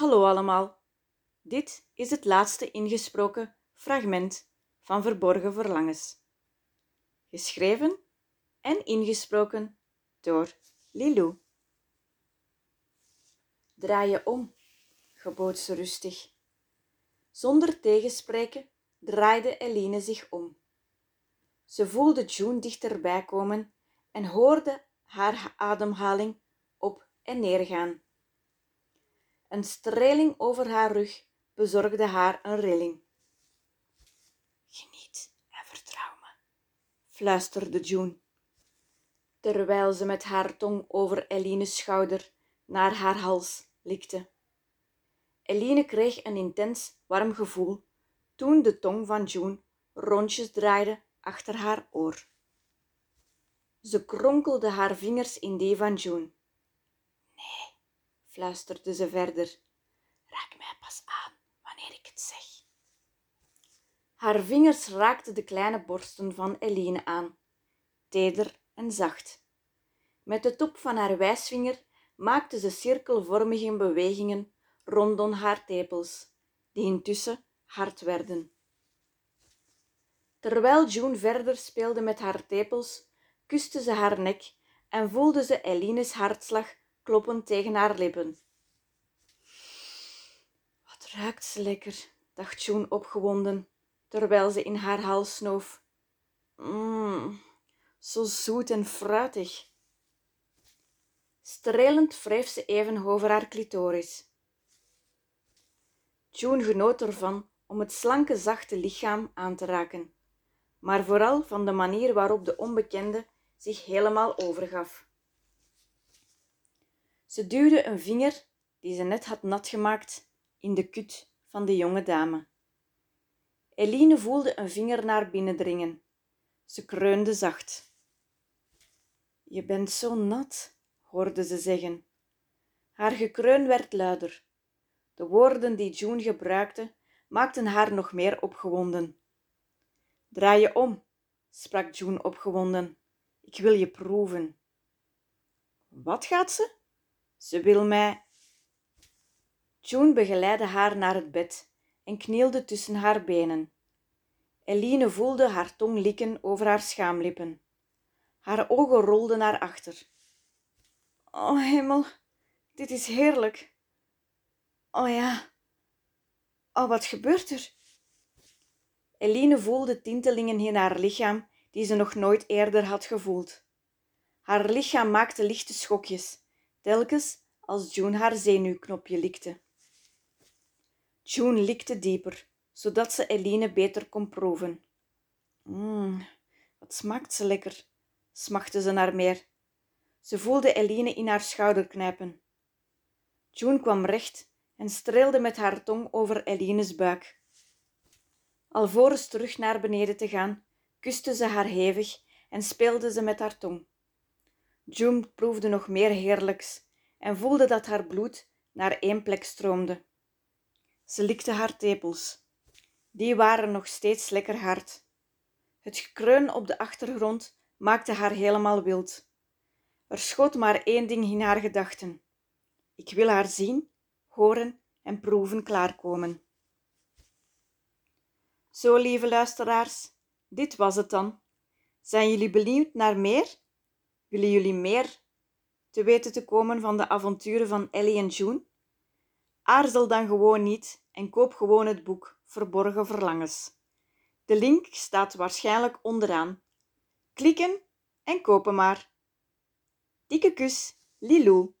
Hallo allemaal. Dit is het laatste ingesproken fragment van Verborgen Verlangens. Geschreven en ingesproken door Lilou. Draai je om, gebood ze rustig. Zonder tegenspreken draaide Eline zich om. Ze voelde June dichterbij komen en hoorde haar ademhaling op en neer gaan. Een streling over haar rug bezorgde haar een rilling. Geniet en vertrouw me, fluisterde June, terwijl ze met haar tong over Eline's schouder naar haar hals likte. Eline kreeg een intens warm gevoel toen de tong van June rondjes draaide achter haar oor. Ze kronkelde haar vingers in die van June fluisterde ze verder. Raak mij pas aan wanneer ik het zeg. Haar vingers raakten de kleine borsten van Eline aan, teder en zacht. Met de top van haar wijsvinger maakte ze cirkelvormige bewegingen rondom haar tepels, die intussen hard werden. Terwijl June verder speelde met haar tepels, kuste ze haar nek en voelde ze Eline's hartslag kloppend tegen haar lippen. Wat ruikt ze lekker, dacht June opgewonden, terwijl ze in haar hals snoof. Mmm, zo zoet en fruitig. Strelend wreef ze even over haar clitoris. June genoot ervan om het slanke, zachte lichaam aan te raken, maar vooral van de manier waarop de onbekende zich helemaal overgaf. Ze duwde een vinger, die ze net had nat gemaakt, in de kut van de jonge dame. Eline voelde een vinger naar binnen dringen. Ze kreunde zacht. Je bent zo nat, hoorde ze zeggen. Haar gekreun werd luider. De woorden die June gebruikte maakten haar nog meer opgewonden. Draai je om, sprak June opgewonden. Ik wil je proeven. Wat gaat ze? Ze wil mij. June begeleidde haar naar het bed en knielde tussen haar benen. Eline voelde haar tong likken over haar schaamlippen. Haar ogen rolden naar achter. Oh hemel, dit is heerlijk. Oh ja. Oh, wat gebeurt er? Eline voelde tintelingen in haar lichaam die ze nog nooit eerder had gevoeld. Haar lichaam maakte lichte schokjes telkens als June haar zenuwknopje likte. June likte dieper, zodat ze Eline beter kon proeven. Mmm, wat smaakt ze lekker, smachtte ze naar meer. Ze voelde Eline in haar schouder knijpen. June kwam recht en streelde met haar tong over Eline's buik. Alvorens terug naar beneden te gaan, kuste ze haar hevig en speelde ze met haar tong. June proefde nog meer heerlijks en voelde dat haar bloed naar één plek stroomde. Ze likte haar tepels. Die waren nog steeds lekker hard. Het gekreun op de achtergrond maakte haar helemaal wild. Er schoot maar één ding in haar gedachten. Ik wil haar zien, horen en proeven klaarkomen. Zo, lieve luisteraars, dit was het dan. Zijn jullie benieuwd naar meer? Willen jullie meer te weten te komen van de avonturen van Ellie en June? Aarzel dan gewoon niet en koop gewoon het boek Verborgen Verlangens. De link staat waarschijnlijk onderaan. Klikken en kopen maar. Dikke kus, Lilou.